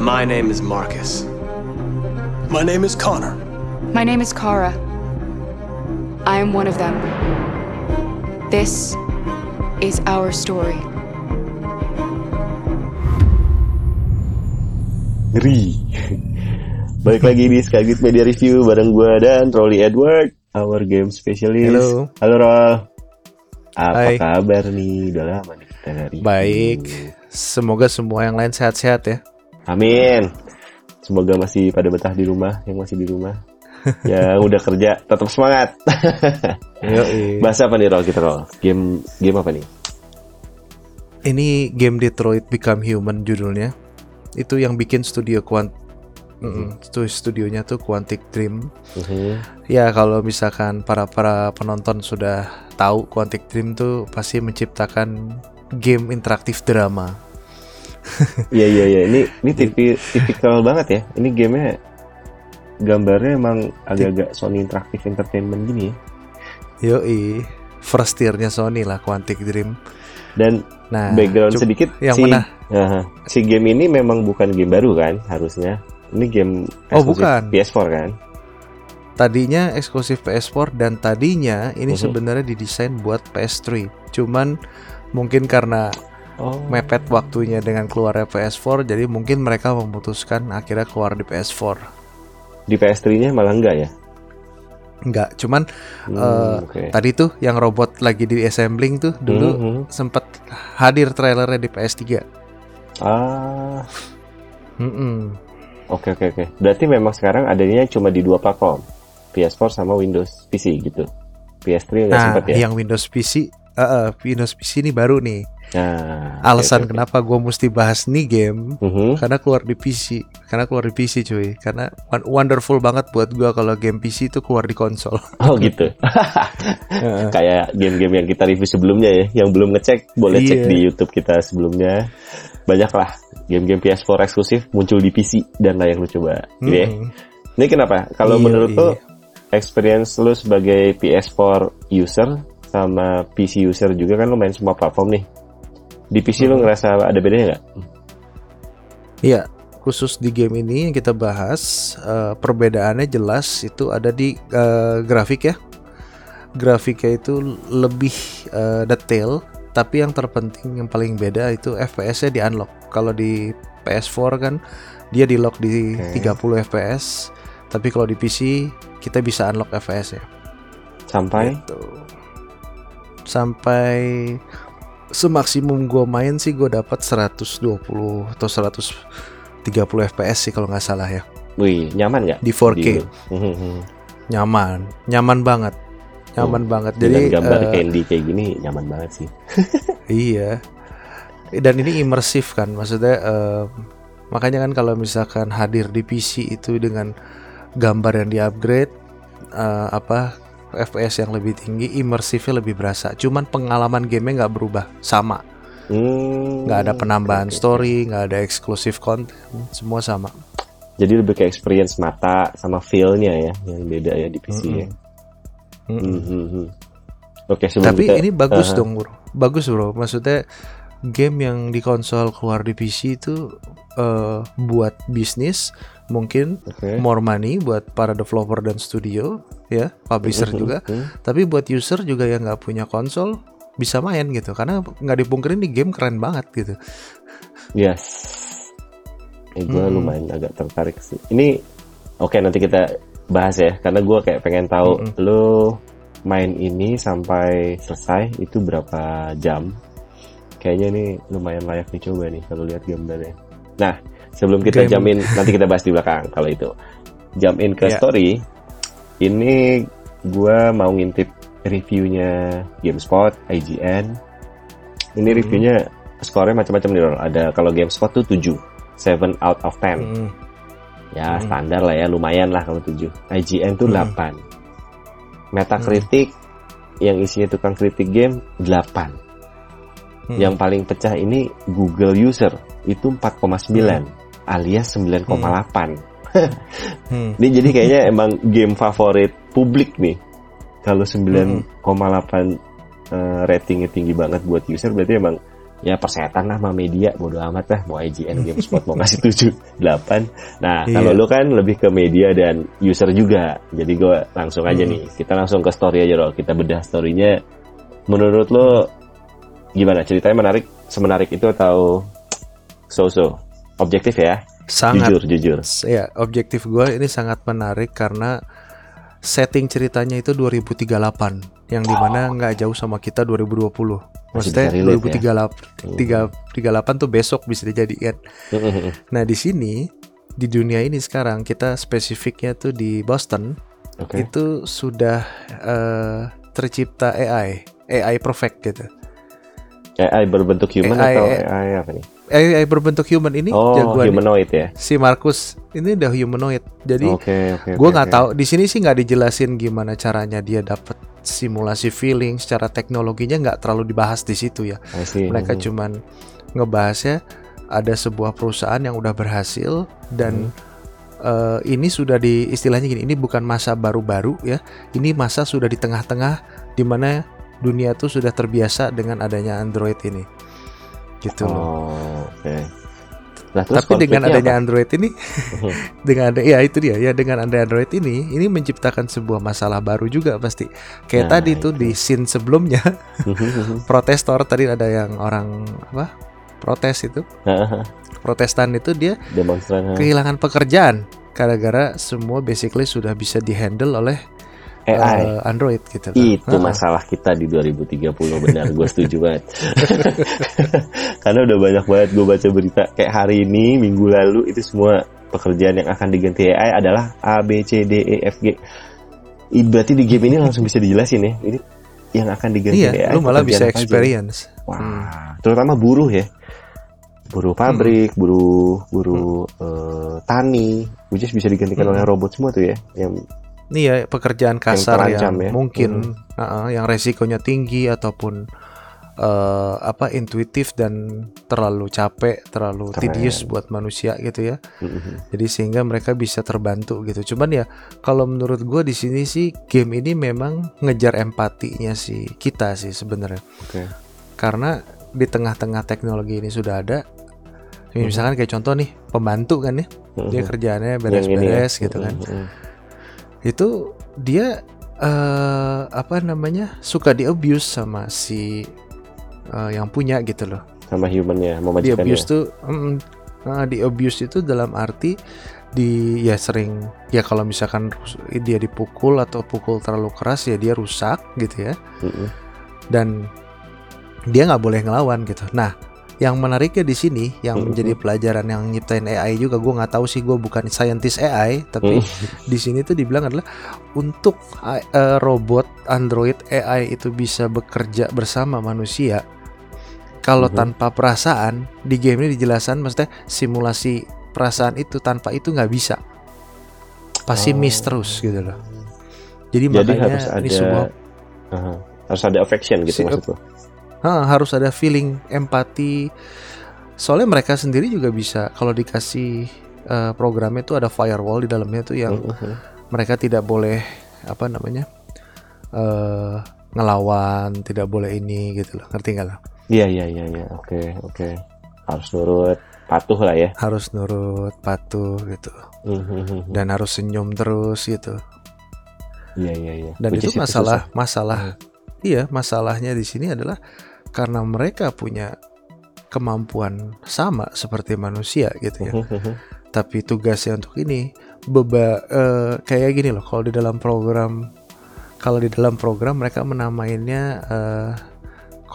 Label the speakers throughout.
Speaker 1: My name is Marcus.
Speaker 2: My name is Connor.
Speaker 3: My name is Kara. I am one of them. This is our story.
Speaker 4: Ngeri. Balik lagi di Skygate Media Review bareng gue dan Rolly Edward, our game specialist.
Speaker 5: Halo.
Speaker 4: Halo Rol. Apa
Speaker 5: Hai.
Speaker 4: kabar nih? Udah lama nih kita dari.
Speaker 5: Baik, semoga semua yang lain sehat-sehat ya.
Speaker 4: Amin. Semoga masih pada betah di rumah, yang masih di rumah. yang udah kerja tetap semangat.
Speaker 5: Yoi.
Speaker 4: Bahas apa nih Rol kita Rol? Game game apa nih?
Speaker 5: Ini game Detroit Become Human judulnya. Itu yang bikin studio Quant Mm-mm, stu- studionya tuh Quantic Dream.
Speaker 4: Mhm.
Speaker 5: Ya kalau misalkan para para penonton sudah tahu Quantic Dream tuh pasti menciptakan game interaktif drama.
Speaker 4: Iya iya iya. Ini ini tipi, tipikal banget ya. Ini gamenya gambarnya emang agak-agak Sony Interactive Entertainment gini ya.
Speaker 5: Yoi, first year-nya Sony lah Quantic Dream.
Speaker 4: Dan
Speaker 5: Nah,
Speaker 4: background sedikit
Speaker 5: yang
Speaker 4: si,
Speaker 5: mana?
Speaker 4: Aha. si game ini memang bukan game baru kan harusnya. Ini game
Speaker 5: Oh, bukan.
Speaker 4: PS4 kan.
Speaker 5: Tadinya eksklusif PS4 dan tadinya ini
Speaker 4: Mhm.
Speaker 5: sebenarnya didesain buat PS3. Cuman mungkin karena
Speaker 4: Oh.
Speaker 5: mepet waktunya dengan keluarnya PS4 jadi mungkin mereka memutuskan akhirnya keluar di PS4.
Speaker 4: Di PS3-nya malah enggak ya?
Speaker 5: Enggak, cuman
Speaker 4: Hmm,
Speaker 5: eh,
Speaker 4: oke.
Speaker 5: tadi tuh yang robot lagi di assembling tuh dulu
Speaker 4: Mhm.
Speaker 5: sempet hadir trailernya di PS3.
Speaker 4: Ah, oke oke oke. Berarti memang sekarang adanya cuma di dua platform. PS4 sama Windows PC gitu. PS3 nggak
Speaker 5: Nah,
Speaker 4: sempat ya?
Speaker 5: yang Windows PC, eh, eh, Windows PC ini baru nih.
Speaker 4: Nah,
Speaker 5: Alasan
Speaker 4: oke.
Speaker 5: kenapa gue mesti bahas nih game
Speaker 4: Mhm.
Speaker 5: karena keluar di PC karena keluar di PC cuy karena won- wonderful banget buat gua kalau game PC itu keluar di konsol
Speaker 4: Oh gitu. Kayak game-game yang kita review sebelumnya ya, yang belum ngecek boleh cek
Speaker 5: Iya.
Speaker 4: di YouTube kita sebelumnya. Banyak lah game-game PS4 eksklusif muncul di PC dan layak lu coba. Gitu ya.
Speaker 5: Mm-mm.
Speaker 4: Ini kenapa? Kalau
Speaker 5: Iya,
Speaker 4: menurut
Speaker 5: iya.
Speaker 4: lu experience lu sebagai PS4 user sama PC user juga kan lu main semua platform nih. Di PC
Speaker 5: Hmm.
Speaker 4: lu ngerasa ada bedanya nggak?
Speaker 5: Iya, khusus di game ini yang kita bahas eh, perbedaannya jelas itu ada di eh, grafik ya. Grafiknya itu lebih eh, detail, tapi yang terpenting yang paling beda itu FPS-nya di unlock. Kalau di PS4 kan dia di lock di
Speaker 4: Oke.
Speaker 5: 30 FPS, tapi kalau di PC kita bisa unlock FPS ya.
Speaker 4: Sampai
Speaker 5: Gitu. Sampai semaksimum gue main sih gue dapat 120 atau 130 FPS sih kalau nggak salah ya.
Speaker 4: Wih, nyaman nggak?
Speaker 5: di 4K
Speaker 4: Di-
Speaker 5: nyaman. Nyaman banget. Nyaman banget.
Speaker 4: Dengan
Speaker 5: jadi
Speaker 4: gambar
Speaker 5: eh,
Speaker 4: candy kayak gini nyaman banget sih.
Speaker 5: iya. Dan ini imersif kan maksudnya eh, makanya kan kalau misalkan hadir di PC itu dengan gambar yang di upgrade eh, apa FPS yang lebih tinggi imersifnya lebih berasa cuman pengalaman gamenya nggak berubah sama
Speaker 4: Hmm,
Speaker 5: nggak ada penambahan
Speaker 4: oke.
Speaker 5: story nggak ada eksklusif konten semua sama
Speaker 4: Jadi lebih ke experience mata sama feel-nya ya yang beda ya di PC ya. Hmm, hmm, hmm. Oke,
Speaker 5: tapi
Speaker 4: kita-
Speaker 5: ini bagus
Speaker 4: Aha.
Speaker 5: dong bro bagus bro maksudnya game yang di konsol keluar di PC itu eh, buat bisnis mungkin
Speaker 4: Oke.
Speaker 5: more money buat para developer dan studio ya publisher
Speaker 4: Mhm,
Speaker 5: juga
Speaker 4: mhm.
Speaker 5: tapi buat user juga yang nggak punya konsol bisa main gitu karena nggak dipungkirin di game keren banget gitu
Speaker 4: Yes. Eh, gue
Speaker 5: Hmm.
Speaker 4: lumayan agak tertarik sih. Ini oke nanti kita bahas ya, karena gue kayak pengen tahu
Speaker 5: Mm-mm.
Speaker 4: lo main ini sampai selesai itu berapa jam. Kayaknya ini lumayan layak dicoba nih kalau lihat gambarnya. Nah, sebelum kita
Speaker 5: Game-
Speaker 4: jamin nanti kita bahas di belakang kalau itu. Jump in ke
Speaker 5: Ya.
Speaker 4: story. Ini gue mau ngintip reviewnya GameSpot, IGN. Ini
Speaker 5: Hmm.
Speaker 4: reviewnya skornya macam-macam nih Rol. Ada kalau GameSpot tuh 7, 7 out of 10.
Speaker 5: Mm.
Speaker 4: Ya,
Speaker 5: Hmm.
Speaker 4: standar lah ya, lumayan lah kalau 7. IGN tuh
Speaker 5: Hmm.
Speaker 4: 8. Metacritic yang isinya tukang kritik game 8.
Speaker 5: Mm.
Speaker 4: Yang paling pecah ini Google user itu 4,9 alias 9,8.
Speaker 5: Hmm.
Speaker 4: Ini jadi kayaknya emang game favorit publik nih. Kalau 9,8 eh, ratingnya tinggi banget buat user berarti emang ya persetan lah sama media bodo amat lah mau IGN GameSpot mau kasih 7 8 nah
Speaker 5: Iya.
Speaker 4: kalau lu kan lebih ke media dan user juga jadi gue langsung aja
Speaker 5: Hmm.
Speaker 4: nih kita langsung ke story aja loh kita bedah storynya menurut lo gimana ceritanya menarik semenarik itu atau so-so objektif ya.
Speaker 5: Sangat
Speaker 4: jujur jujur.
Speaker 5: ya objektif gue ini sangat menarik karena setting ceritanya itu 2038 yang di mana nggak jauh sama kita 2020 maksudnya
Speaker 4: bisa relate ya.
Speaker 5: 2038 38 tuh besok bisa dijadikan nah di sini di dunia ini sekarang kita spesifiknya tuh di Boston
Speaker 4: oke.
Speaker 5: itu sudah eh, tercipta AI AI perfect gitu.
Speaker 4: AI berbentuk human
Speaker 5: AI
Speaker 4: atau AI apa nih
Speaker 5: AI berbentuk human ini
Speaker 4: oh
Speaker 5: jagoan
Speaker 4: humanoid ya?
Speaker 5: si Markus ini udah humanoid. Jadi
Speaker 4: oke oke
Speaker 5: gue nggak
Speaker 4: oke.
Speaker 5: tahu. Di sini sih nggak dijelasin gimana caranya dia dapat simulasi feeling. Secara teknologinya nggak terlalu dibahas di situ ya. Mereka
Speaker 4: Mhm.
Speaker 5: cuman ngebahasnya ada sebuah perusahaan yang udah berhasil dan eh, ini sudah di istilahnya gini ini bukan masa baru-baru ya. Ini masa sudah di tengah-tengah di mana dunia tuh sudah terbiasa dengan adanya Android ini gitu loh
Speaker 4: Oh, oke. Nah, terus
Speaker 5: tapi dengan adanya
Speaker 4: apa?
Speaker 5: Android ini dengan ada ya itu dia ya dengan ada Android ini ini menciptakan sebuah masalah baru juga pasti kayak
Speaker 4: Nah,
Speaker 5: tadi tuh
Speaker 4: itu.
Speaker 5: di scene sebelumnya protestor tadi ada yang orang apa protes itu protestan itu dia
Speaker 4: demonstran
Speaker 5: kehilangan pekerjaan gara-gara semua basically sudah bisa dihandle oleh
Speaker 4: AI
Speaker 5: eh, Android gitu loh.
Speaker 4: itu
Speaker 5: Heeh.
Speaker 4: masalah kita di 2030 benar gue setuju banget karena udah banyak banget gue baca berita kayak hari ini minggu lalu itu semua pekerjaan yang akan diganti AI adalah A B C D E F G berarti di game ini langsung bisa dijelasin ya ini yang akan diganti
Speaker 5: Iya,
Speaker 4: AI
Speaker 5: lu malah bisa
Speaker 4: aja?
Speaker 5: experience.
Speaker 4: Wah,
Speaker 5: Hmm.
Speaker 4: terutama buruh ya. Buruh pabrik, buruh buruh eh, tani, which is bisa digantikan
Speaker 5: Hmm.
Speaker 4: oleh robot semua tuh ya. Yang
Speaker 5: Ini ya pekerjaan kasar yang,
Speaker 4: terancam ya.
Speaker 5: mungkin uh-uh, yang resikonya tinggi ataupun uh, apa intuitif dan terlalu capek, terlalu
Speaker 4: Keren.
Speaker 5: tedious buat manusia gitu ya.
Speaker 4: Mhm.
Speaker 5: Jadi sehingga mereka bisa terbantu gitu. Cuman ya kalau menurut gue di sini sih game ini memang ngejar empatinya si kita sih sebenarnya.
Speaker 4: Oke.
Speaker 5: Karena di tengah-tengah teknologi ini sudah ada ya misalkan kayak contoh nih pembantu kan ya dia
Speaker 4: Mhm.
Speaker 5: kerjaannya
Speaker 4: ini ya.
Speaker 5: beres-beres gitu kan
Speaker 4: Mhm.
Speaker 5: itu dia eh apa namanya suka di abuse sama si eh, yang punya gitu loh.
Speaker 4: Sama humannya, mau
Speaker 5: di abuse tuh mm, nah, di abuse itu dalam arti di ya sering ya kalau misalkan dia dipukul atau pukul terlalu keras ya dia rusak gitu ya.
Speaker 4: Mhm.
Speaker 5: dan dia nggak boleh ngelawan gitu. Nah yang menariknya di sini yang menjadi pelajaran yang nyiptain AI juga gue nggak tahu sih gue bukan scientist AI tapi di sini tuh dibilang adalah untuk eh, robot Android AI itu bisa bekerja bersama manusia kalau
Speaker 4: Mhm.
Speaker 5: tanpa perasaan di game ini dijelasan maksudnya simulasi perasaan itu tanpa itu nggak bisa pasti
Speaker 4: Oh.
Speaker 5: miss terus gitu loh jadi,
Speaker 4: Jadi
Speaker 5: makanya
Speaker 4: harus ada
Speaker 5: ini sebuah
Speaker 4: Aha. harus ada affection gitu
Speaker 5: Si-
Speaker 4: maksud lo.
Speaker 5: Ha, harus ada feeling empati soalnya mereka sendiri juga bisa kalau dikasih eh, programnya itu ada firewall di dalamnya tuh yang
Speaker 4: Mhm.
Speaker 5: mereka tidak boleh apa namanya eh ngelawan tidak boleh ini gitu loh ngerti nggak lah
Speaker 4: Iya iya iya iya. Oke oke. Harus nurut, patuh lah ya.
Speaker 5: harus nurut patuh gitu
Speaker 4: Mhm.
Speaker 5: dan harus senyum terus gitu
Speaker 4: Iya iya iya.
Speaker 5: dan
Speaker 4: Which
Speaker 5: itu masalah
Speaker 4: susah.
Speaker 5: masalah iya masalahnya di sini adalah karena mereka punya kemampuan sama seperti manusia gitu ya tapi tugasnya untuk ini beba eh, kayak gini loh kalau di dalam program kalau di dalam program mereka menamainnya eh,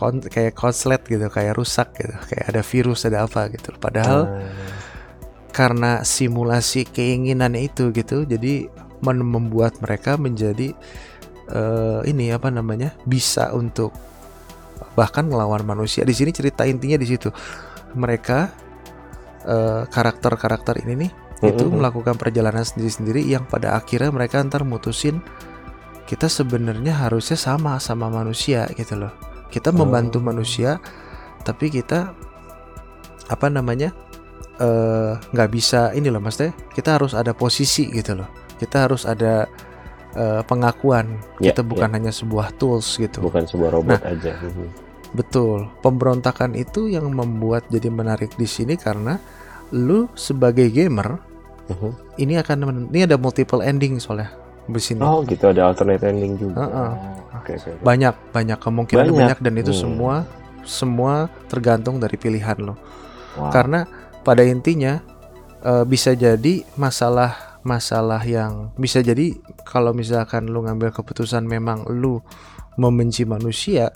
Speaker 5: kon- kayak konslet gitu kayak rusak gitu kayak ada virus ada apa gitu padahal
Speaker 4: Ah.
Speaker 5: karena simulasi keinginannya itu gitu jadi men- membuat mereka menjadi eh, ini apa namanya bisa untuk bahkan melawan manusia di sini cerita intinya di situ mereka eh, karakter-karakter ini nih itu
Speaker 4: Mhm.
Speaker 5: melakukan perjalanan sendiri-sendiri yang pada akhirnya mereka ntar mutusin kita sebenarnya harusnya sama sama manusia gitu loh kita membantu manusia tapi kita apa namanya eh, nggak bisa ini loh maksudnya kita harus ada posisi gitu loh kita harus ada eh, pengakuan
Speaker 4: Ya,
Speaker 5: kita bukan hanya sebuah tools gitu
Speaker 4: bukan sebuah robot aja. Mhm.
Speaker 5: Betul. Pemberontakan itu yang membuat jadi menarik di sini karena lu sebagai gamer
Speaker 4: Mhm.
Speaker 5: ini akan ini ada multiple ending soalnya di sini.
Speaker 4: Oh gitu ada alternate ending juga.
Speaker 5: Heeh.
Speaker 4: Oke oke. oke.
Speaker 5: Banyak banyak kemungkinan
Speaker 4: Banyak.
Speaker 5: banyak. dan itu
Speaker 4: Hmm.
Speaker 5: semua semua tergantung dari pilihan lo.
Speaker 4: Wah.
Speaker 5: Karena pada intinya eh, bisa jadi masalah masalah yang bisa jadi kalau misalkan lu ngambil keputusan memang lu membenci manusia,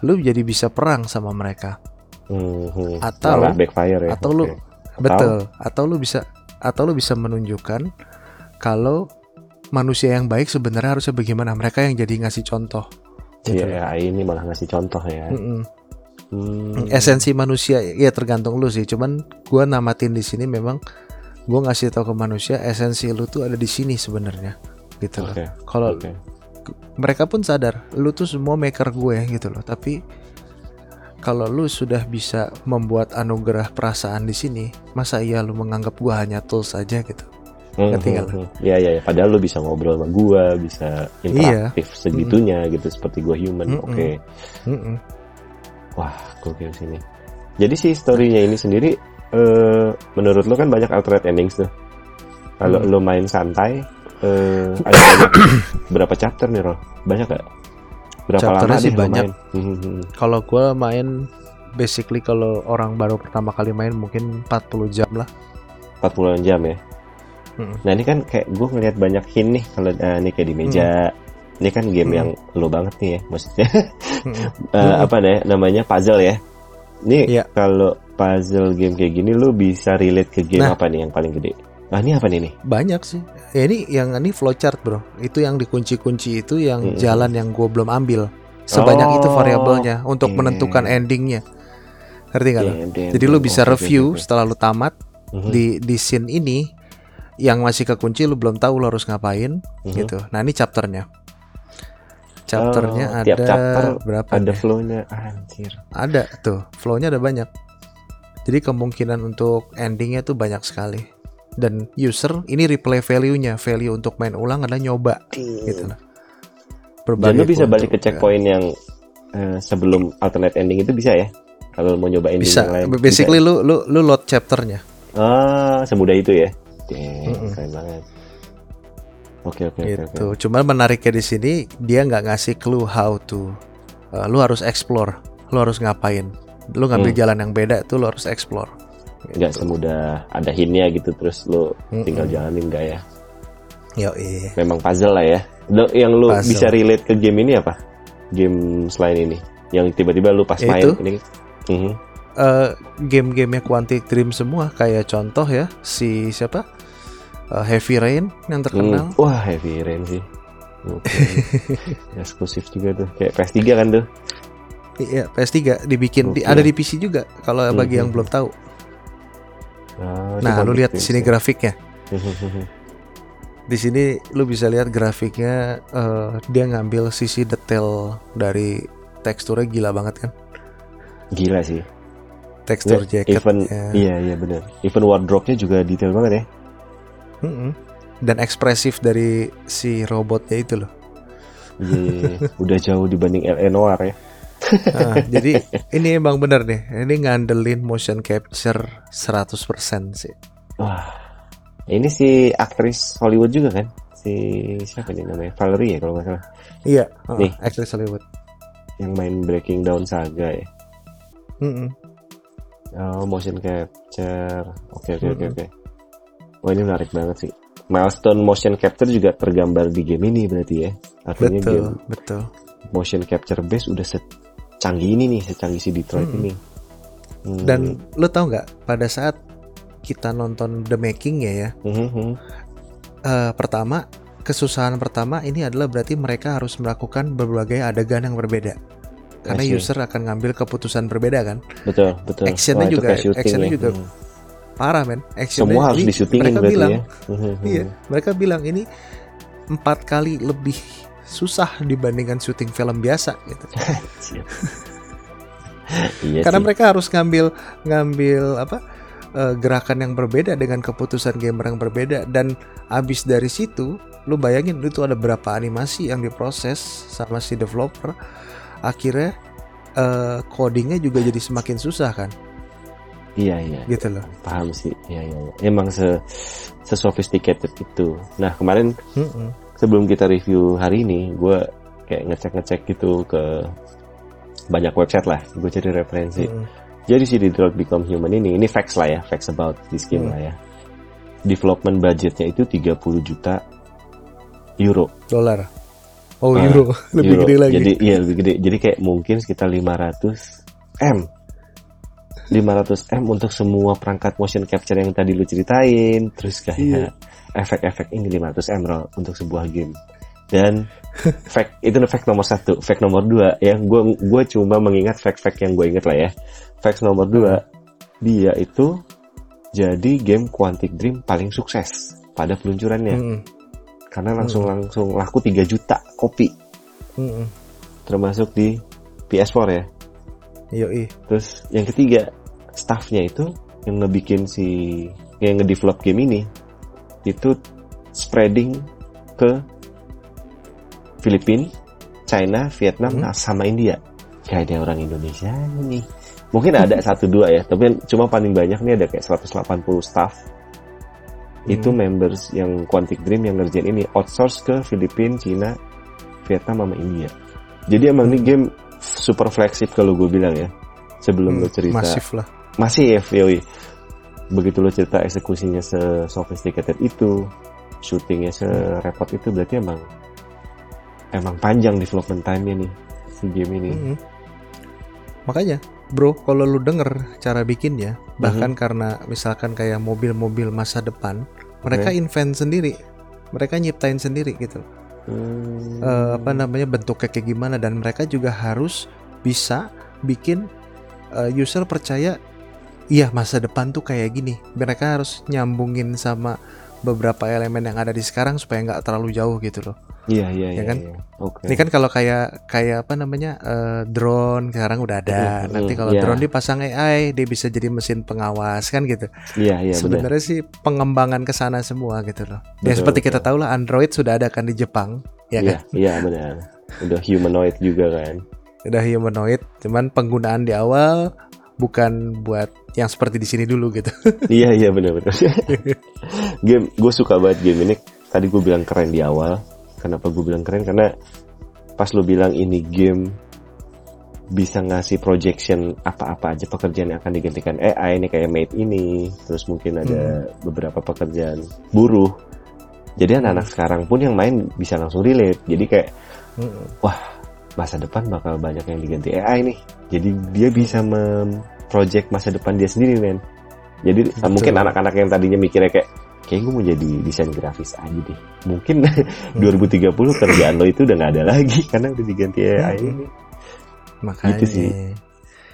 Speaker 5: lu jadi bisa perang sama mereka.
Speaker 4: Mhm.
Speaker 5: Atau-
Speaker 4: Malah backfire ya.
Speaker 5: atau lu
Speaker 4: Oke.
Speaker 5: betul atau lu bisa atau lu bisa menunjukkan kalau manusia yang baik sebenarnya harusnya bagaimana mereka yang jadi ngasih contoh gitu
Speaker 4: Iya,
Speaker 5: loh.
Speaker 4: ya, ini malah ngasih contoh ya.
Speaker 5: Mm-mm.
Speaker 4: Hmm.
Speaker 5: esensi manusia ya tergantung lu sih cuman gua namatin di sini memang gua ngasih tahu ke manusia esensi lu tuh ada di sini sebenarnya gitu loh
Speaker 4: Oke.
Speaker 5: kalau
Speaker 4: Oke.
Speaker 5: mereka pun sadar lu tuh semua maker gue gitu loh tapi kalau lu sudah bisa membuat anugerah perasaan di sini masa iya lu menganggap gua hanya tools saja gitu Ngerti nggak lu?
Speaker 4: Mhm. Iya iya, padahal lu bisa ngobrol sama gua, bisa interaktif segitunya gitu seperti gua human.
Speaker 5: Mm-mm.
Speaker 4: Oke.
Speaker 5: Mm-mm.
Speaker 4: Wah, gokil sini. Jadi si story-nya ini sendiri eh menurut lu kan banyak alternate endings tuh. Kalau
Speaker 5: Hmm.
Speaker 4: lu main santai eh ada banyak berapa chapter nih, Ro? Banyak gak? Berapa
Speaker 5: Chapternya
Speaker 4: lama
Speaker 5: sih banyak. kalau gua main basically kalau orang baru pertama kali main mungkin 40 jam lah
Speaker 4: 40 jam ya.
Speaker 5: Mm-mm.
Speaker 4: Nah ini kan kayak gue ngeliat banyak hint nih kalau eh, ini kayak di meja. Ini kan game
Speaker 5: Hmm.
Speaker 4: yang lo banget nih ya, maksudnya. Eh,
Speaker 5: Hmm.
Speaker 4: apa nih namanya puzzle ya. Ini
Speaker 5: Iya.
Speaker 4: kalau puzzle game kayak gini lo bisa relate ke game
Speaker 5: Nah.
Speaker 4: apa nih yang paling gede? Ah ini apa nih nih?
Speaker 5: banyak sih ya ini yang ini flowchart bro itu yang dikunci-kunci itu yang
Speaker 4: Mm-mm.
Speaker 5: jalan yang gue belum ambil sebanyak itu
Speaker 4: Oh,
Speaker 5: variabelnya untuk
Speaker 4: oke.
Speaker 5: menentukan endingnya ngerti nggak lo?
Speaker 4: Damn, damn,
Speaker 5: Jadi
Speaker 4: damn.
Speaker 5: bisa review
Speaker 4: oke.
Speaker 5: setelah lu tamat
Speaker 4: Mhm,
Speaker 5: di di scene ini yang masih kekunci lu belum tahu lu harus ngapain
Speaker 4: mhm.
Speaker 5: gitu. Nah, ini chapternya. Chapternya
Speaker 4: Oh,
Speaker 5: ada
Speaker 4: tiap chapter
Speaker 5: berapa?
Speaker 4: Ada
Speaker 5: nih?
Speaker 4: flow-nya anjir.
Speaker 5: Ada tuh, flow-nya ada banyak. Jadi kemungkinan untuk endingnya tuh banyak sekali. Dan user ini replay value-nya, value untuk main ulang adalah nyoba gitu lah.
Speaker 4: Dan lu bisa balik ke
Speaker 5: ya.
Speaker 4: checkpoint yang eh, sebelum alternate ending itu bisa ya? Kalau mau nyoba ending
Speaker 5: Bisa.
Speaker 4: yang lain.
Speaker 5: Basically
Speaker 4: Bisa.
Speaker 5: lu lu lu load chapternya.
Speaker 4: ah semudah itu ya. Damn,
Speaker 5: Mm-mm.
Speaker 4: keren banget. Oke oke oke. oke.
Speaker 5: gitu. Cuman menariknya di sini dia nggak ngasih clue how to. Uh, lu harus explore, lu harus ngapain. Lu ngambil
Speaker 4: Hmm.
Speaker 5: jalan yang beda tuh lu harus explore.
Speaker 4: Nggak
Speaker 5: Gitu.
Speaker 4: semudah ada hintnya gitu terus lu
Speaker 5: Mm-mm.
Speaker 4: tinggal jalanin nggak ya?
Speaker 5: Yo, iya.
Speaker 4: Memang puzzle lah ya. Yang lu
Speaker 5: Puzzle.
Speaker 4: bisa relate ke game ini apa? Game selain ini? Yang tiba-tiba lu pas main
Speaker 5: Itu.
Speaker 4: ini? Mhm.
Speaker 5: Eh, game-gamenya Quantic Dream semua kayak contoh ya si siapa Eh, Heavy Rain yang terkenal.
Speaker 4: Hmm. Wah heavy rain sih. Oke. Eksklusif juga tuh. Kayak PS3 kan tuh.
Speaker 5: Iya PS3 dibikin di,
Speaker 4: Oke.
Speaker 5: ada di PC juga kalau bagi yang
Speaker 4: Mhm.
Speaker 5: belum tahu.
Speaker 4: Ah, itu
Speaker 5: Nah, lu lihat di sini grafiknya. Di sini lu bisa lihat grafiknya eh, dia ngambil sisi detail dari teksturnya gila banget kan.
Speaker 4: Gila sih.
Speaker 5: Tekstur
Speaker 4: Nggak,
Speaker 5: jaket.
Speaker 4: Even iya iya benar. Even wardrobe-nya juga detail banget ya.
Speaker 5: Mm-mm. Dan ekspresif dari si robotnya itu loh.
Speaker 4: Iya, udah jauh dibanding LA Noir ya.
Speaker 5: Nah, jadi ini emang bener nih. Ini ngandelin motion capture 100% sih.
Speaker 4: Wah. Ini si aktris Hollywood juga kan? Si siapa nih namanya? Valerie ya kalau nggak salah.
Speaker 5: Iya, uh,
Speaker 4: Nih.
Speaker 5: aktris Hollywood.
Speaker 4: Yang main Breaking Down Saga ya.
Speaker 5: Mm-mm.
Speaker 4: Oh, motion capture. Oke oke oke. Wah ini menarik banget sih. Milestone motion capture juga tergambar di game ini berarti ya. Artinya
Speaker 5: Betul,
Speaker 4: game
Speaker 5: betul.
Speaker 4: motion capture base udah secanggih ini nih, secanggih si Detroit
Speaker 5: Mm-mm.
Speaker 4: ini. Hmm.
Speaker 5: Dan lu tahu nggak pada saat kita nonton The Making ya ya,
Speaker 4: mhm.
Speaker 5: eh, pertama kesusahan pertama ini adalah berarti mereka harus melakukan berbagai adegan yang berbeda. Karena user akan ngambil keputusan berbeda kan.
Speaker 4: betul betul.
Speaker 5: Actionnya
Speaker 4: Wah,
Speaker 5: juga- actionnya
Speaker 4: ya.
Speaker 5: juga
Speaker 4: Hmm.
Speaker 5: Parah men. Actionnya
Speaker 4: Semua harus
Speaker 5: ini
Speaker 4: disyutingin
Speaker 5: mereka bilang,
Speaker 4: ya. Mhm, mhm.
Speaker 5: Iya, mereka bilang ini empat kali lebih susah dibandingkan syuting film biasa gitu.
Speaker 4: Iya
Speaker 5: Karena
Speaker 4: sih.
Speaker 5: mereka harus ngambil ngambil apa eh, gerakan yang berbeda dengan keputusan gamer yang berbeda dan abis dari situ lu bayangin itu ada berapa animasi yang diproses sama si developer akhirnya eh, codingnya juga jadi semakin susah kan
Speaker 4: Iya iya.
Speaker 5: gitu loh
Speaker 4: Paham sih. Iya iya. iya. Emang se sophisticated itu. Nah kemarin
Speaker 5: Mm-mm.
Speaker 4: sebelum kita review hari ini, gue kayak ngecek-ngecek gitu ke banyak website lah. Gue cari referensi.
Speaker 5: Mm-mm.
Speaker 4: Jadi si Detroit Become Human ini, ini facts lah ya, facts about this game
Speaker 5: Hmm.
Speaker 4: lah ya. Development budgetnya itu 30 juta euro.
Speaker 5: dolar oh
Speaker 4: Ah,
Speaker 5: euro lebih
Speaker 4: Euro.
Speaker 5: gede lagi
Speaker 4: Jadi iya lebih gede. Jadi kayak mungkin sekitar 500 m. 500 m untuk semua perangkat motion capture yang tadi lu ceritain, terus kayak
Speaker 5: Iya.
Speaker 4: efek-efek ini 500 m Ro, untuk sebuah game. Dan fact itu fact nomor satu, fact nomor dua ya, gue gue cuma mengingat fact-fact yang gue ingat lah ya. Fact nomor dua, dia itu jadi game Quantic Dream paling sukses pada peluncurannya
Speaker 5: Mm-mm.
Speaker 4: karena langsung langsung laku 3 juta kopi
Speaker 5: Mm-mm.
Speaker 4: termasuk di PS4 ya.
Speaker 5: Yoi.
Speaker 4: Terus yang ketiga, staffnya itu yang ngebikin si yang ngedevelop game ini itu spreading ke Filipina, China, Vietnam,
Speaker 5: Hmm.
Speaker 4: nah, sama India. Kayak ada orang Indonesia nih. Mungkin ada satu dua ya, tapi cuma paling banyak nih ada kayak 180 staff. Itu
Speaker 5: Hmm.
Speaker 4: members yang Quantic Dream yang ngerjain ini outsource ke Filipina, China, Vietnam sama India. Jadi emang ini game super flagship kalau gue bilang ya. Sebelum
Speaker 5: Hmm,
Speaker 4: lo cerita
Speaker 5: masif lah
Speaker 4: masih ya Yoi. begitu lo cerita eksekusinya se sophisticated itu syutingnya serepot itu berarti emang emang panjang development time-nya nih si game ini
Speaker 5: Mm-mm. makanya bro kalau lu denger cara bikinnya bahkan
Speaker 4: Mhm.
Speaker 5: karena misalkan kayak mobil-mobil masa depan mereka invent sendiri mereka nyiptain sendiri gitu Eh, apa namanya bentuknya kayak gimana. Dan mereka juga harus bisa bikin eh, user percaya iya masa depan tuh kayak gini. Mereka harus nyambungin sama beberapa elemen yang ada di sekarang supaya nggak terlalu jauh gitu loh
Speaker 4: iya iya
Speaker 5: ya
Speaker 4: iya
Speaker 5: kan?
Speaker 4: iya. oke.
Speaker 5: Ini kan kalau kayak kayak apa namanya eh, drone sekarang udah ada.
Speaker 4: Mhm,
Speaker 5: nanti kalau
Speaker 4: iya.
Speaker 5: drone dipasang AI dia bisa jadi mesin pengawas kan gitu.
Speaker 4: Iya iya benar.
Speaker 5: Sebenarnya sih pengembangan ke sana semua gitu loh. Ya
Speaker 4: Betul,
Speaker 5: seperti kita
Speaker 4: betul.
Speaker 5: tahu lah Android sudah ada kan di Jepang ya
Speaker 4: iya
Speaker 5: kan?
Speaker 4: iya benar. Udah humanoid juga kan.
Speaker 5: Udah humanoid cuman penggunaan di awal bukan buat yang seperti di sini dulu gitu.
Speaker 4: Iya iya benar benar. Game gue suka banget game ini. Tadi gue bilang keren di awal kenapa gue bilang keren karena pas lo bilang ini game bisa ngasih projection apa-apa aja pekerjaan yang akan digantikan AI ini kayak made ini terus mungkin ada beberapa pekerjaan buruh jadi anak-anak sekarang pun yang main bisa langsung relate jadi kayak
Speaker 5: Mm-mm.
Speaker 4: masa depan bakal banyak yang diganti AI nih. Jadi dia bisa memproject masa depan dia sendiri, men. Jadi
Speaker 5: Betul.
Speaker 4: mungkin anak-anak yang tadinya mikirnya kayak kayak gue mau jadi desain grafis aja deh. Mungkin 2030 kerjaan lo itu udah nggak ada lagi karena udah diganti AI
Speaker 5: Hmm.
Speaker 4: ini.
Speaker 5: makanya
Speaker 4: Gitu sih.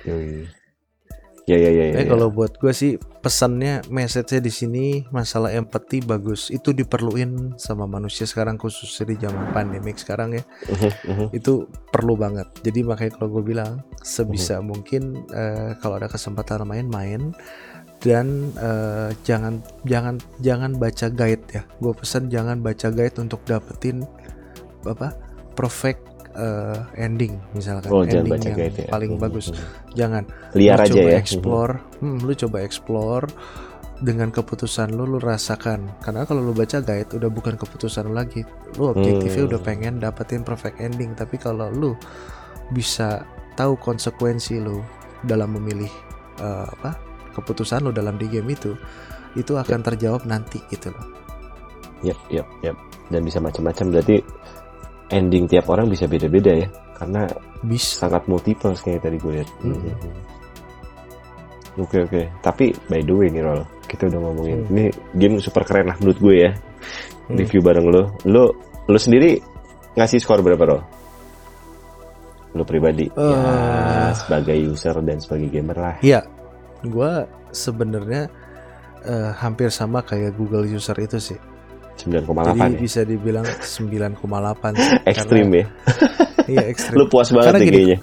Speaker 4: Yoi. Ya ya ya ya.
Speaker 5: Eh
Speaker 4: ya.
Speaker 5: kalau buat gue sih pesannya message-nya di sini masalah empati bagus itu diperluin sama manusia sekarang khususnya di zaman pandemik sekarang ya
Speaker 4: mhm.
Speaker 5: itu perlu banget jadi makanya kalau gue bilang sebisa mungkin eh, kalau ada kesempatan main main dan eh, jangan jangan jangan baca guide ya gue pesan jangan baca guide untuk dapetin apa perfect eh, ending misalkan
Speaker 4: Oh,
Speaker 5: ending
Speaker 4: baca
Speaker 5: yang
Speaker 4: guide ya.
Speaker 5: paling
Speaker 4: Mhm,
Speaker 5: bagus
Speaker 4: mhm.
Speaker 5: jangan
Speaker 4: Liar
Speaker 5: lu
Speaker 4: aja
Speaker 5: coba
Speaker 4: ya.
Speaker 5: explore hmm, lu coba explore dengan keputusan lu lu rasakan karena kalau lu baca guide udah bukan keputusan lu lagi lu objektifnya
Speaker 4: Hmm.
Speaker 5: udah pengen dapetin perfect ending tapi kalau lu bisa tahu konsekuensi lu dalam memilih eh, apa keputusan lu dalam di game itu itu akan terjawab nanti gitu loh
Speaker 4: Yap, yap, yap. Dan bisa macam-macam berarti ending tiap orang bisa beda-beda ya. Karena
Speaker 5: bisa
Speaker 4: sangat multiple kayak tadi gue lihat.
Speaker 5: Mm-mm.
Speaker 4: Oke oke. Tapi by the way nih Rol, kita udah ngomongin
Speaker 5: Hmm.
Speaker 4: ini game super keren lah menurut gue ya.
Speaker 5: Hmm.
Speaker 4: Review bareng lo. Lo lo sendiri ngasih skor berapa Rol? Lo pribadi ya
Speaker 5: Eh.
Speaker 4: sebagai user dan sebagai gamer lah.
Speaker 5: Iya, gua sebenarnya eh, hampir sama kayak Google user itu sih.
Speaker 4: 9,8
Speaker 5: Jadi
Speaker 4: ya.
Speaker 5: bisa dibilang 9,8 sih.
Speaker 4: Ekstrim
Speaker 5: Karena-
Speaker 4: ya.
Speaker 5: Iya ekstrim.
Speaker 4: Lo puas banget
Speaker 5: Karena
Speaker 4: nih
Speaker 5: gini,
Speaker 4: kayaknya.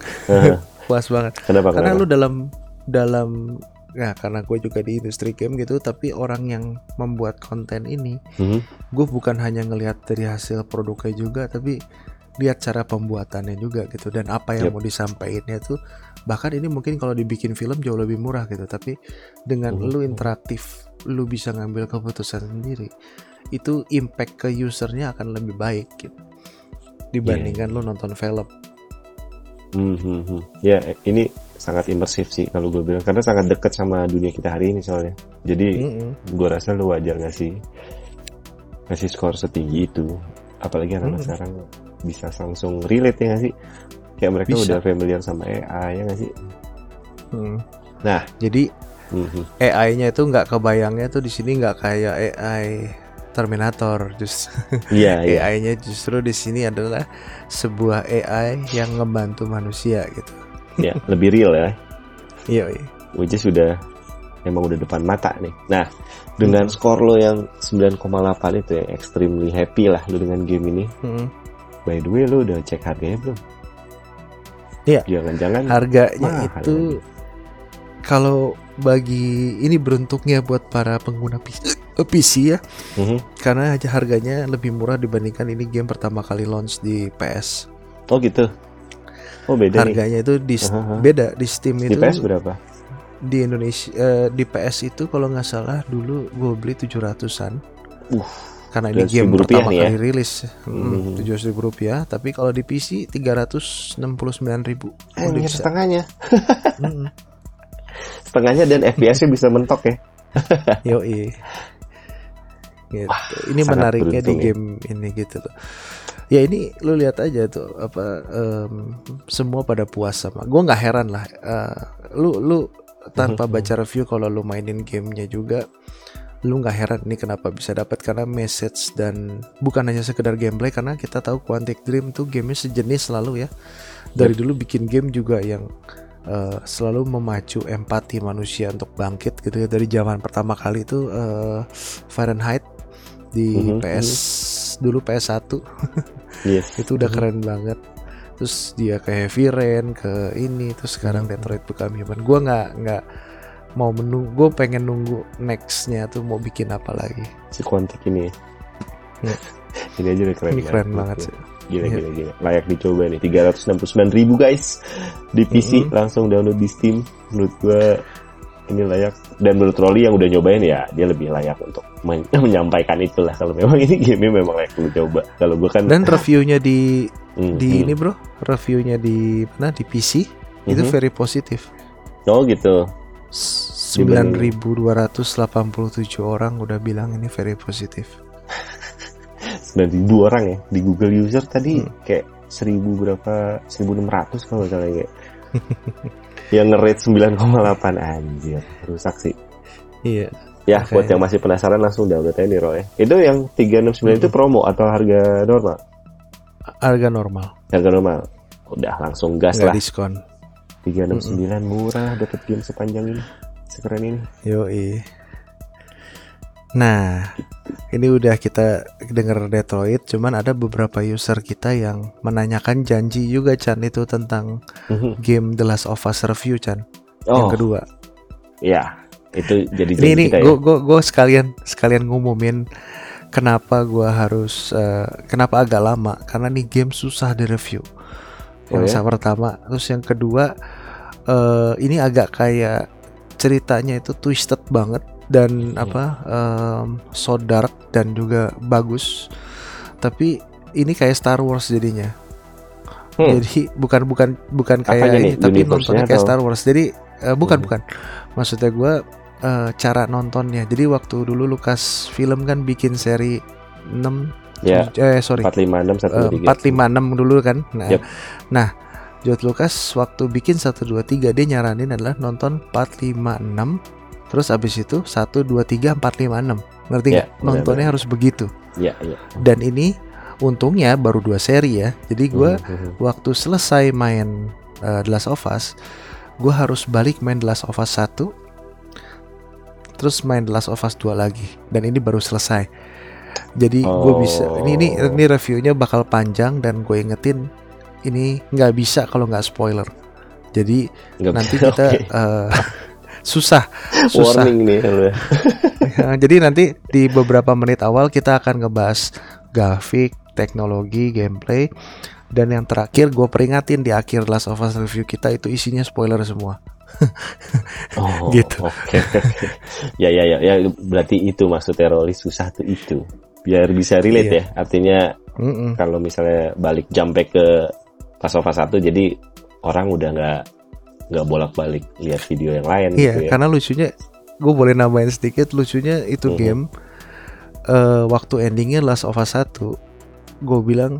Speaker 5: Puas banget.
Speaker 4: kenapa
Speaker 5: Karena
Speaker 4: kenapa?
Speaker 5: lu dalam dalam ya karena gue juga di industri game gitu, tapi orang yang membuat konten ini,
Speaker 4: Mhm.
Speaker 5: gue bukan hanya ngelihat dari hasil produknya juga, tapi lihat cara pembuatannya juga gitu dan apa yang
Speaker 4: Yep.
Speaker 5: mau disampaikannya tuh bahkan ini mungkin kalau dibikin film jauh lebih murah gitu tapi dengan
Speaker 4: Mhm.
Speaker 5: lu interaktif lu bisa ngambil keputusan sendiri itu impact ke usernya akan lebih baik gitu dibandingkan lu nonton film
Speaker 4: Hmm, hmm, hmm. Ya, ini sangat imersif sih kalau gue bilang karena sangat dekat sama dunia kita hari ini soalnya. Jadi
Speaker 5: Mm-mm.
Speaker 4: gue rasa lu wajar ngasih ngasih skor setinggi itu. Apalagi anak
Speaker 5: Mm.
Speaker 4: sekarang bisa langsung relate ya nggak sih? Kayak mereka
Speaker 5: Bisa.
Speaker 4: udah familiar sama AI ya nggak sih?
Speaker 5: Hmm.
Speaker 4: Nah.
Speaker 5: jadi
Speaker 4: Hmm, hmm.
Speaker 5: AI-nya itu nggak kebayangnya tuh di sini nggak kayak AI Terminator just
Speaker 4: Iya, iya.
Speaker 5: AI-nya justru di sini adalah sebuah AI yang ngebantu manusia gitu.
Speaker 4: Ya, lebih real ya.
Speaker 5: Iya, iya.
Speaker 4: Which is sudah emang udah depan mata nih. Nah, dengan skor lo yang 9,8 itu yang extremely happy lah lo dengan game ini.
Speaker 5: Mm.
Speaker 4: By the way, lo udah cek harganya belum?
Speaker 5: Iya.
Speaker 4: Jangan-jangan
Speaker 5: Harganya
Speaker 4: mahal
Speaker 5: itu kalau bagi ini beruntungnya buat para pengguna PC, eh, PC ya,
Speaker 4: Mhm.
Speaker 5: karena aja harganya lebih murah dibandingkan ini game pertama kali launch di PS.
Speaker 4: Oh gitu. Oh beda nih.
Speaker 5: Harganya itu di
Speaker 4: Aha.
Speaker 5: beda di Steam
Speaker 4: Di
Speaker 5: itu
Speaker 4: PS berapa?
Speaker 5: di Indonesia eh, di PS itu kalau nggak salah dulu gue beli 700-an.
Speaker 4: Uh,
Speaker 5: karena ini
Speaker 4: 700
Speaker 5: game pertama
Speaker 4: ya?
Speaker 5: kali rilis
Speaker 4: Hmm.
Speaker 5: tujuh ribu rupiah tapi kalau di PC tiga ratus enam puluh sembilan ribu
Speaker 4: Anjir, Eh, setengahnya.
Speaker 5: Mm-mm.
Speaker 4: Setengahnya dan FPS-nya bisa mentok ya.
Speaker 5: Yoi. gitu. ini
Speaker 4: sangat
Speaker 5: menariknya di
Speaker 4: ya.
Speaker 5: game ini gitu loh ya ini lu lihat aja tuh apa em, semua pada puas sama gue nggak heran lah eh, lu lu tanpa baca review kalau lu mainin gamenya juga lu nggak heran ini kenapa bisa dapat karena message dan bukan hanya sekedar gameplay karena kita tahu Quantic Dream tuh gamenya sejenis selalu ya. Dari dulu bikin game juga yang eh, selalu memacu empati manusia untuk bangkit gitu ya. Dari zaman pertama kali itu eh, Fahrenheit di
Speaker 4: Mhm,
Speaker 5: PS dulu PS1
Speaker 4: Yes.
Speaker 5: itu udah keren banget. Terus dia ke Heavy Rain ke ini terus sekarang Detroit Become Human. Gue nggak nggak mau menunggu gue pengen nunggu nextnya tuh mau bikin apa lagi
Speaker 4: Si Quantic ini ya.
Speaker 5: Ya.
Speaker 4: ini aja udah keren
Speaker 5: ini keren banget sih
Speaker 4: Gila,
Speaker 5: Iya.
Speaker 4: gila, gila. Layak dicoba nih. 369 ribu guys. Di PC
Speaker 5: Mhm.
Speaker 4: langsung download di Steam. Menurut gua ini layak. Dan menurut Rolly yang udah nyobain ya, dia lebih layak untuk men- menyampaikan itulah. Kalau memang ini game memang layak lu coba. Kalau gua kan
Speaker 5: dan reviewnya di
Speaker 4: Hmm,
Speaker 5: di
Speaker 4: hmm.
Speaker 5: ini bro reviewnya di mana di PC itu
Speaker 4: Mhm.
Speaker 5: very positif
Speaker 4: Oh gitu.
Speaker 5: 9287 orang udah bilang ini very positif
Speaker 4: 9000 orang ya di Google user tadi
Speaker 5: Hmm.
Speaker 4: kayak 1000 berapa 1600 kalau nggak salah ya. yang nge-rate 9,8 anjir rusak sih
Speaker 5: iya
Speaker 4: Ya,
Speaker 5: Oke.
Speaker 4: buat yang masih penasaran langsung download aja nih Roy. Itu yang 369 itu
Speaker 5: Hmm.
Speaker 4: promo atau harga normal?
Speaker 5: harga normal
Speaker 4: Harga normal. Udah langsung gas
Speaker 5: nggak
Speaker 4: lah.
Speaker 5: diskon
Speaker 4: 369 murah dapat game sepanjang ini. Sekeren ini.
Speaker 5: Yoi. Nah, ini udah kita denger Detroit, cuman ada beberapa user kita yang menanyakan janji juga Chan itu tentang game The Last of Us review Chan. Yang
Speaker 4: Oh,
Speaker 5: kedua.
Speaker 4: ya. Itu jadi
Speaker 5: Ini
Speaker 4: janji
Speaker 5: ini
Speaker 4: kita ya.
Speaker 5: gue gue gue sekalian sekalian ngumumin kenapa gua harus eh, kenapa agak lama karena nih game susah di review.
Speaker 4: Oh
Speaker 5: Yang
Speaker 4: ya?
Speaker 5: sa- pertama, terus yang kedua eh ini agak kayak ceritanya itu twisted banget dan
Speaker 4: Iya.
Speaker 5: apa em, so dark dan juga bagus. Tapi ini kayak Star Wars jadinya.
Speaker 4: Hmm.
Speaker 5: Jadi bukan bukan bukan kayak
Speaker 4: Apanya
Speaker 5: ini
Speaker 4: nih?
Speaker 5: tapi nontonnya kayak
Speaker 4: atau?
Speaker 5: Star Wars. Jadi eh, bukan
Speaker 4: Hmm.
Speaker 5: bukan. Maksudnya gue eh, cara nontonnya. Jadi waktu dulu Lukas film kan bikin seri 6
Speaker 4: Ya,
Speaker 5: eh sorry
Speaker 4: 456
Speaker 5: Eh,
Speaker 4: 123.
Speaker 5: 456 dulu kan. Nah,
Speaker 4: Yep.
Speaker 5: nah George Lucas waktu bikin 1 2 3 dia nyaranin adalah nonton 456 terus abis itu 1 2 3 456. Ngerti nggak?
Speaker 4: benar-benar.
Speaker 5: Nontonnya harus begitu.
Speaker 4: Iya, iya.
Speaker 5: Dan ini untungnya baru dua seri ya. Jadi gua
Speaker 4: Mhm, mhm.
Speaker 5: waktu selesai main uh, The Last of Us, gue harus balik main The Last of Us 1 terus main The Last of Us 2 lagi dan ini baru selesai. Jadi gue bisa ini ini
Speaker 4: Oh.
Speaker 5: ini reviewnya bakal panjang dan gue ingetin ini nggak bisa kalau nggak spoiler. Jadi
Speaker 4: Nggak
Speaker 5: nanti
Speaker 4: bisa,
Speaker 5: kita
Speaker 4: oke.
Speaker 5: uh, susah susah.
Speaker 4: warning nih. Ya,
Speaker 5: Jadi nanti di beberapa menit awal kita akan ngebahas grafik, teknologi, gameplay. Dan yang terakhir gue peringatin di akhir Last of Us review kita itu isinya spoiler semua.
Speaker 4: Oh,
Speaker 5: Gitu.
Speaker 4: Oke. ya ya ya ya berarti itu maksudnya Rolly susah tuh itu. Biar bisa relate
Speaker 5: Iya.
Speaker 4: ya. Artinya
Speaker 5: Mm-mm.
Speaker 4: kalau misalnya balik jump back ke Us 1 jadi orang udah nggak nggak bolak-balik lihat video yang lain
Speaker 5: Iya,
Speaker 4: gitu ya.
Speaker 5: karena lucunya gue boleh nambahin sedikit lucunya itu
Speaker 4: Mhm.
Speaker 5: game eh waktu endingnya Last of Us 1 gue bilang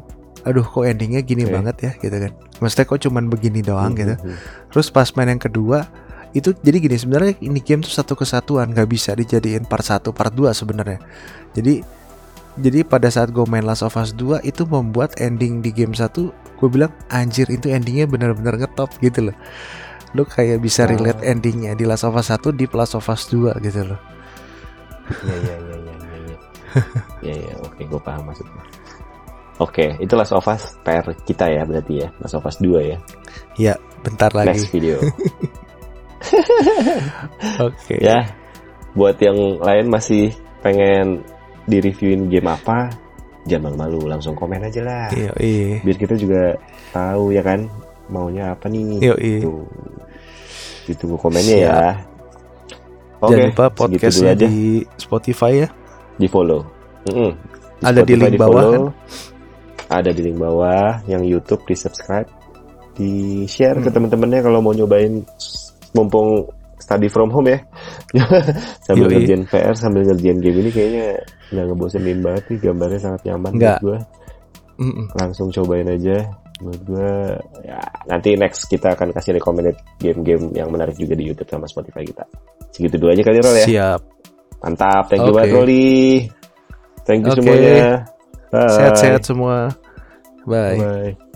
Speaker 5: aduh kok endingnya gini
Speaker 4: Oke.
Speaker 5: banget ya gitu kan maksudnya kok cuman begini doang gitu
Speaker 4: Mhm.
Speaker 5: terus pas main yang kedua itu jadi gini sebenarnya ini game tuh satu kesatuan nggak bisa dijadiin part 1 part 2 sebenarnya jadi jadi pada saat gue main Last of Us 2 itu membuat ending di game 1 gue bilang anjir itu endingnya benar-benar ngetop gitu loh lu kayak bisa
Speaker 4: Oh.
Speaker 5: relate endingnya di Last of Us 1 di Last of Us 2 gitu loh
Speaker 4: Iya iya iya iya iya. iya. Iya iya oke gue paham maksudnya. Oke, itu Last of Us PR kita ya berarti ya. Last of Us 2 ya.
Speaker 5: ya bentar lagi
Speaker 4: Next video.
Speaker 5: oke
Speaker 4: ya. Buat yang lain masih pengen di-reviewin game apa, jangan malu langsung komen aja lah.
Speaker 5: iya iya
Speaker 4: Biar kita juga tahu ya kan maunya apa nih.
Speaker 5: Iya, iya.
Speaker 4: Tuh. Ditunggu komennya
Speaker 5: Siap.
Speaker 4: ya. Oke,
Speaker 5: jangan lupa podcastnya di Spotify ya
Speaker 4: di follow. Mm-mm.
Speaker 5: Ada di
Speaker 4: Spotify
Speaker 5: link bawah,
Speaker 4: di-follow. Ada di link bawah, yang YouTube di subscribe, di share ke
Speaker 5: Hmm.
Speaker 4: teman-temannya kalau mau nyobain mumpung study from home ya. sambil
Speaker 5: Yoi.
Speaker 4: ngerjain PR, sambil ngerjain game ini kayaknya nggak ngebosenin banget nih, gambarnya sangat nyaman
Speaker 5: Nggak.
Speaker 4: buat gue. Langsung cobain aja. Menurut gue, ya nanti next kita akan kasih recommended game-game yang menarik juga di YouTube sama Spotify kita. Segitu dulu aja kali Rol ya.
Speaker 5: siap
Speaker 4: Mantap, thank you
Speaker 5: Oke.
Speaker 4: banget Rolly. Thank you
Speaker 5: Oke.
Speaker 4: semuanya.
Speaker 5: Sehat-sehat semua. Bye.
Speaker 4: Bye.